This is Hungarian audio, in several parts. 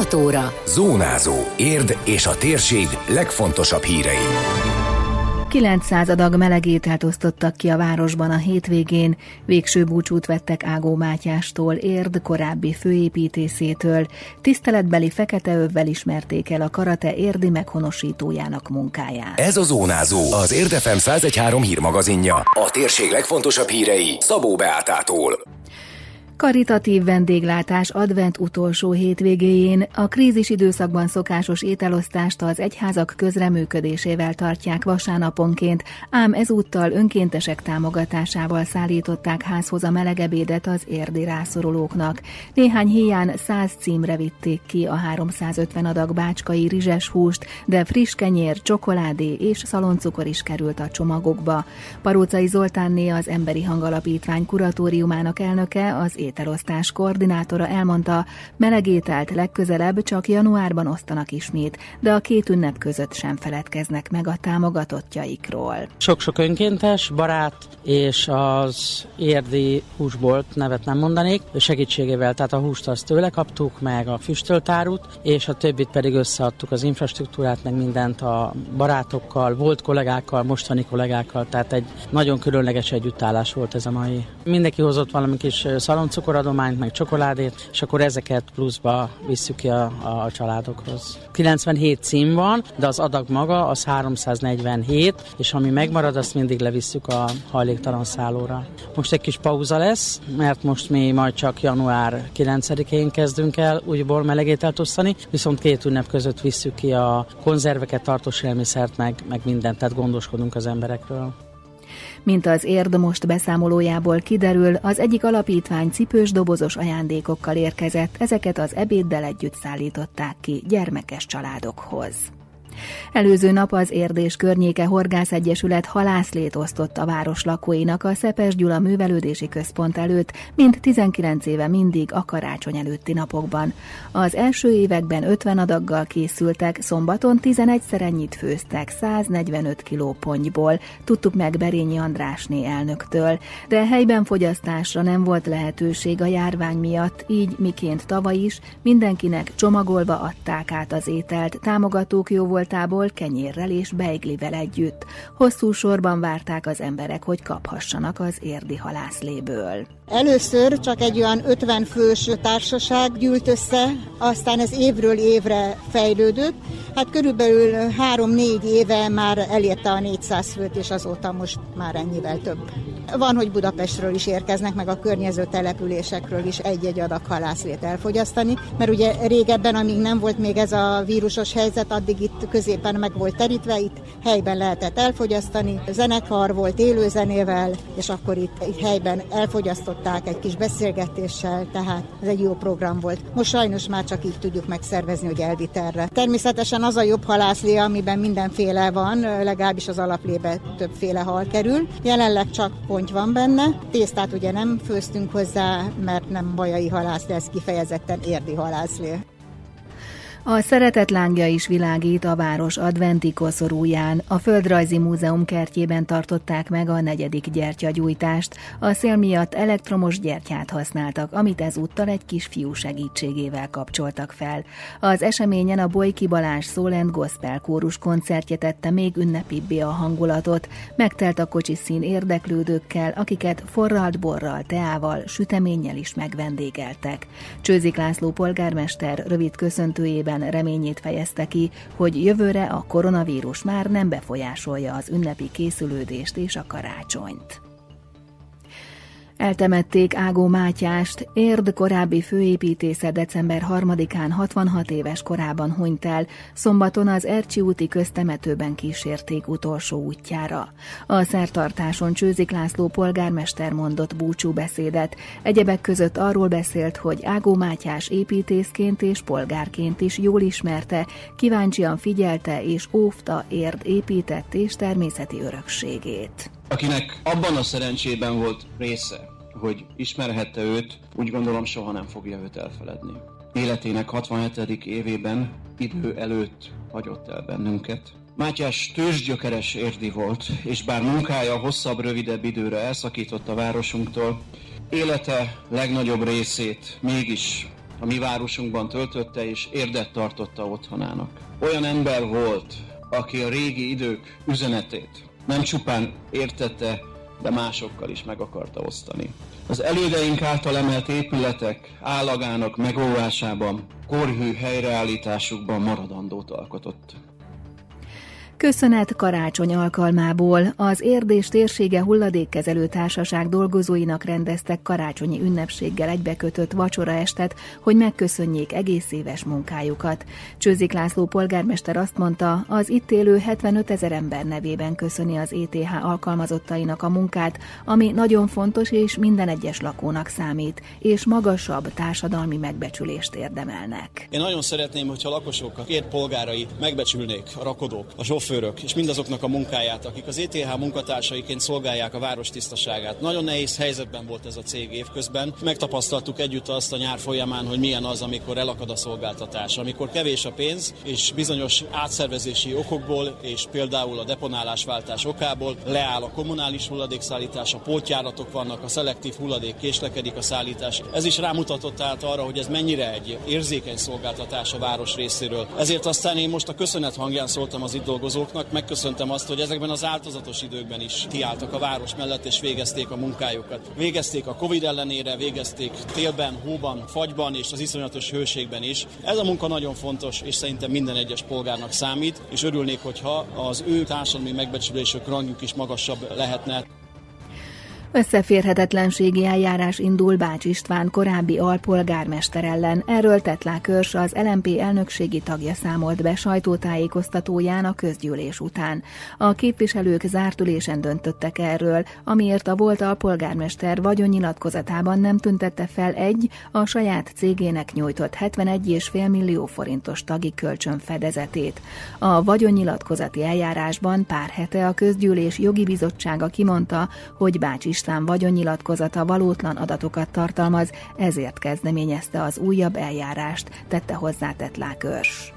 6 óra. Zónázó. Érd és a térség legfontosabb hírei. 900 adag melegételt osztottak ki a városban a hétvégén, végső búcsút vettek Ágó Mátyástól, Érd korábbi főépítészétől, tiszteletbeli fekete övvel ismerték el a karate érdi meghonosítójának munkáját. Ez a Zónázó, az Érdefem 113 hírmagazinja. A térség legfontosabb hírei Szabó Beátától. Karitatív vendéglátás advent utolsó hétvégéjén a krízis időszakban szokásos ételosztást az egyházak közreműködésével tartják vasárnaponként, ám ezúttal önkéntesek támogatásával szállították házhoz a melegebédet az érdi rászorulóknak. Néhány héján 100 címre vitték ki a 350 adag bácskai rizses húst, de friss kenyér, csokoládé és szaloncukor is került a csomagokba. Parócai Zoltánné az Emberi Hangalapítvány kuratóriumának elnöke az ételosztás koordinátora elmondta, melegételt legközelebb csak januárban osztanak ismét, de a két ünnep között sem feledkeznek meg a támogatottjaikról. Sok-sok önkéntes, barát és az érdi húsbolt nevet nem mondanék, segítségével, tehát a húst azt tőle kaptuk, meg a füstöltárút, és a többit pedig összeadtuk az infrastruktúrát, meg mindent a barátokkal, volt kollégákkal, mostani kollégákkal, tehát egy nagyon különleges együttállás volt ez a mai. Mindenki hozott valami kis szaloncot, cukoradományt, meg csokoládét, és akkor ezeket pluszba visszük ki a, a családokhoz. 97 cím van, de az adag maga az 347, és ami megmarad, azt mindig levisszük a hajléktalan szállóra. Most egy kis pauza lesz, mert most mi majd csak január 9-én kezdünk el újból melegételt osztani, viszont két ünnep között visszük ki a konzerveket, tartós élmiszert, meg, meg mindent, tehát gondoskodunk az emberekről. Mint az érd most beszámolójából kiderül, az egyik alapítvány cipős dobozos ajándékokkal érkezett, ezeket az ebéddel együtt szállították ki gyermekes családokhoz. Előző nap az Érdés környéke Horgász Egyesület halászlét osztott a város lakóinak a Szepes Gyula Művelődési Központ előtt, mint 19 éve mindig a karácsony előtti napokban. Az első években 50 adaggal készültek, szombaton 11-szer ennyit főztek, 145 kiló pontyból, tudtuk meg Berényi Andrásné elnöktől, de helyben fogyasztásra nem volt lehetőség a járvány miatt, így miként tavaly is mindenkinek csomagolva adták át az ételt, támogatók jó volt voltából kenyérrel és beiglivel együtt. Hosszú sorban várták az emberek, hogy kaphassanak az érdi halászléből. Először csak egy olyan 50 fős társaság gyűlt össze, aztán ez évről évre fejlődött. Hát körülbelül 3-4 éve már elérte a 400 főt, és azóta most már ennyivel több. Van, hogy Budapestről is érkeznek, meg a környező településekről is egy-egy adag halászlét elfogyasztani, mert ugye régebben, amíg nem volt még ez a vírusos helyzet, addig itt középen meg volt terítve, itt helyben lehetett elfogyasztani. Zenekar volt élőzenével, és akkor itt, itt helyben elfogyasztották egy kis beszélgetéssel, tehát ez egy jó program volt. Most sajnos már csak így tudjuk megszervezni, hogy elviterre. Természetesen az a jobb halászlé, amiben mindenféle van, legalábbis az alaplébe többféle hal kerül. Jelenleg csak ponty van benne. Tésztát ugye nem főztünk hozzá, mert nem bajai halászlé, ez kifejezetten érdi halászlé. A szeretet lángja is világít a város adventi koszorúján. A Földrajzi Múzeum kertjében tartották meg a negyedik gyertyagyújtást. A szél miatt elektromos gyertyát használtak, amit ezúttal egy kisfiú segítségével kapcsoltak fel. Az eseményen a Bolyki Balázs Szólent Gospel kórus koncertje tette még ünnepibbé a hangulatot. Megtelt a kocsiszín érdeklődőkkel, akiket forralt borral, teával, süteménnyel is megvendégeltek. Csőzik László polgármester rövid köszöntőjében nevében reményét fejezte ki, hogy jövőre a koronavírus már nem befolyásolja az ünnepi készülődést és a karácsonyt. Eltemették Ágó Mátyást, Érd korábbi főépítésze december 3-án 66 éves korában hunyt el, szombaton az Ercsi úti köztemetőben kísérték utolsó útjára. A szertartáson Csőzik László polgármester mondott búcsú beszédet, egyebek között arról beszélt, hogy Ágó Mátyás építészként és polgárként is jól ismerte, kíváncsian figyelte és óvta Érd épített és természeti örökségét. Akinek abban a szerencsében volt része, hogy ismerhette őt, úgy gondolom soha nem fogja őt elfeledni. Életének 67. évében idő előtt hagyott el bennünket. Mátyás tőzsgyökeres érdi volt, és bár munkája hosszabb, rövidebb időre elszakított a városunktól, élete legnagyobb részét mégis a mi városunkban töltötte és érdet tartotta otthonának. Olyan ember volt, aki a régi idők üzenetét nem csupán értette, de másokkal is meg akarta osztani. Az elődeink által emelt épületek állagának megóvásában, korhű helyreállításukban maradandót alkotott. Köszönet karácsony alkalmából az Érdés térsége hulladékkezelő társaság dolgozóinak rendeztek karácsonyi ünnepséggel egybekötött estet, hogy megköszönjék egész éves munkájukat. Csőzik László polgármester azt mondta, az itt élő 75 ezer ember nevében köszöni az ETH alkalmazottainak a munkát, ami nagyon fontos és minden egyes lakónak számít, és magasabb társadalmi megbecsülést érdemelnek. Én nagyon szeretném, hogyha a lakosok, a két polgárai megbecsülnék a rakodók, a zsóf sofőrök és mindazoknak a munkáját, akik az ETH munkatársaiként szolgálják a város tisztaságát. Nagyon nehéz helyzetben volt ez a cég évközben. Megtapasztaltuk együtt azt a nyár folyamán, hogy milyen az, amikor elakad a szolgáltatás, amikor kevés a pénz, és bizonyos átszervezési okokból, és például a deponálásváltás okából leáll a kommunális hulladékszállítás, a pótjáratok vannak, a szelektív hulladék késlekedik a szállítás. Ez is rámutatott át arra, hogy ez mennyire egy érzékeny szolgáltatás a város részéről. Ezért aztán én most a köszönet hangján szóltam az itt dolgozó dolgozóknak. Megköszöntem azt, hogy ezekben az áltozatos időkben is kiálltak a város mellett és végezték a munkájukat. Végezték a Covid ellenére, végezték télben, hóban, fagyban és az iszonyatos hőségben is. Ez a munka nagyon fontos, és szerintem minden egyes polgárnak számít, és örülnék, hogyha az ő társadalmi megbecsülésük rangjuk is magasabb lehetne. Összeférhetetlenségi eljárás indul Bács István korábbi alpolgármester ellen. Erről Tetlák Körs, az LMP elnökségi tagja számolt be sajtótájékoztatóján a közgyűlés után. A képviselők zárt ülésen döntöttek erről, amiért a volt alpolgármester vagyonnyilatkozatában nem tüntette fel egy a saját cégének nyújtott 71,5 millió forintos tagi kölcsön fedezetét. A vagyonnyilatkozati eljárásban pár hete a közgyűlés jogi bizottsága kimondta, hogy Bács István vagyonnyilatkozata valótlan adatokat tartalmaz, ezért kezdeményezte az újabb eljárást, tette hozzá Tetlák.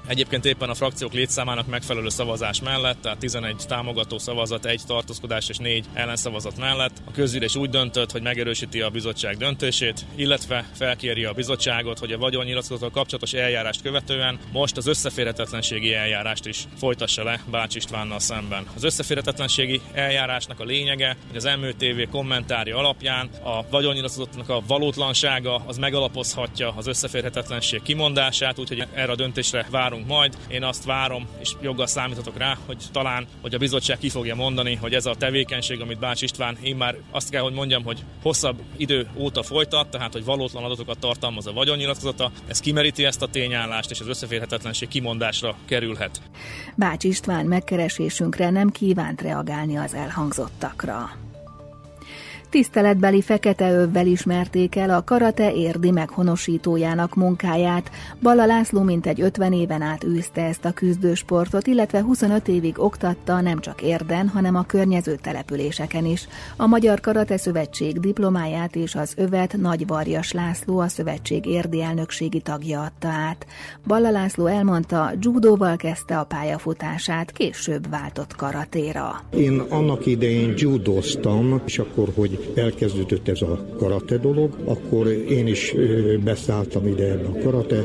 Egyébként éppen a frakciók létszámának megfelelő szavazás mellett, tehát 11 támogató szavazat, egy tartózkodás és négy ellenszavazat mellett a közülés úgy döntött, hogy megerősíti a bizottság döntését, illetve felkéri a bizottságot, hogy a vagyonnyilatkozattal kapcsolatos eljárást követően most az összeférhetetlenségi eljárást is folytassa le Bács Istvánnal szemben. Az összeférhetetlenségi eljárásnak a lényege, hogy az MÖTV komment kommentárja alapján a vagyonnyilatkozatnak a valótlansága az megalapozhatja az összeférhetetlenség kimondását, úgyhogy erre a döntésre várunk majd. Én azt várom, és joggal számíthatok rá, hogy talán, hogy a bizottság ki fogja mondani, hogy ez a tevékenység, amit Bács István, én már azt kell, hogy mondjam, hogy hosszabb idő óta folytat, tehát hogy valótlan adatokat tartalmaz a vagyonnyilatkozata, ez kimeríti ezt a tényállást, és az összeférhetetlenség kimondásra kerülhet. Bács István megkeresésünkre nem kívánt reagálni az elhangzottakra. Tiszteletbeli fekete övvel ismerték el a karate érdi meghonosítójának munkáját. Balla László mintegy 50 éven át űzte ezt a küzdősportot, illetve 25 évig oktatta nem csak érden, hanem a környező településeken is. A Magyar Karate Szövetség diplomáját és az övet Nagy Varjas László, a szövetség érdi elnökségi tagja adta át. Balla László elmondta, judóval kezdte a pályafutását, később váltott karatéra. Én annak idején judóztam, és akkor, hogy elkezdődött ez a karate dolog, akkor én is beszálltam ide ebbe a karate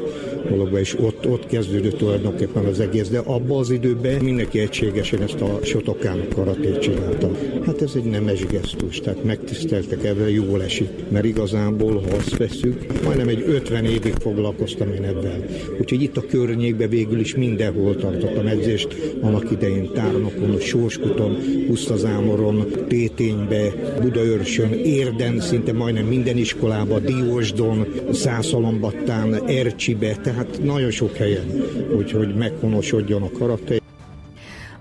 dologba, és ott, ott kezdődött tulajdonképpen az egész, de abban az időben mindenki egységesen ezt a Sotokán karatét csinálta. Hát ez egy nemes gesztus, tehát megtiszteltek ebben, jól esik, mert igazából, ha azt veszük, majdnem egy 50 évig foglalkoztam én ebben. Úgyhogy itt a környékben végül is mindenhol tartottam edzést, annak idején Tárnokon, Sorskuton, Pusztazámoron, Téténybe, Budaörs Budaörsön, Érden, szinte majdnem minden iskolába, Diósdon, Szászalombattán, Ercsibe, tehát nagyon sok helyen, úgyhogy meghonosodjon a karate.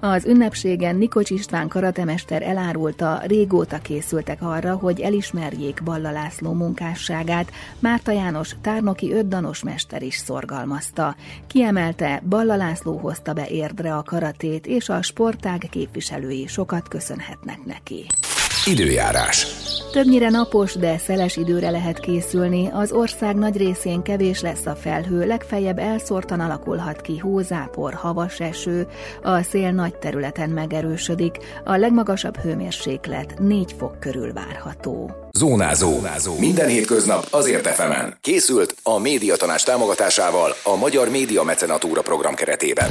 Az ünnepségen Nikocs István karatemester elárulta, régóta készültek arra, hogy elismerjék Balla László munkásságát, Márta János tárnoki ötdanos mester is szorgalmazta. Kiemelte, Balla László hozta be érdre a karatét, és a sportág képviselői sokat köszönhetnek neki. Időjárás. Többnyire napos, de szeles időre lehet készülni. Az ország nagy részén kevés lesz a felhő, legfeljebb elszórtan alakulhat ki hózápor, havas eső, a szél nagy területen megerősödik, a legmagasabb hőmérséklet 4 fok körül várható. Zónázó. Zónázó. Minden hétköznap azért efemen. Készült a médiatanás támogatásával a Magyar Média Mecenatúra program keretében.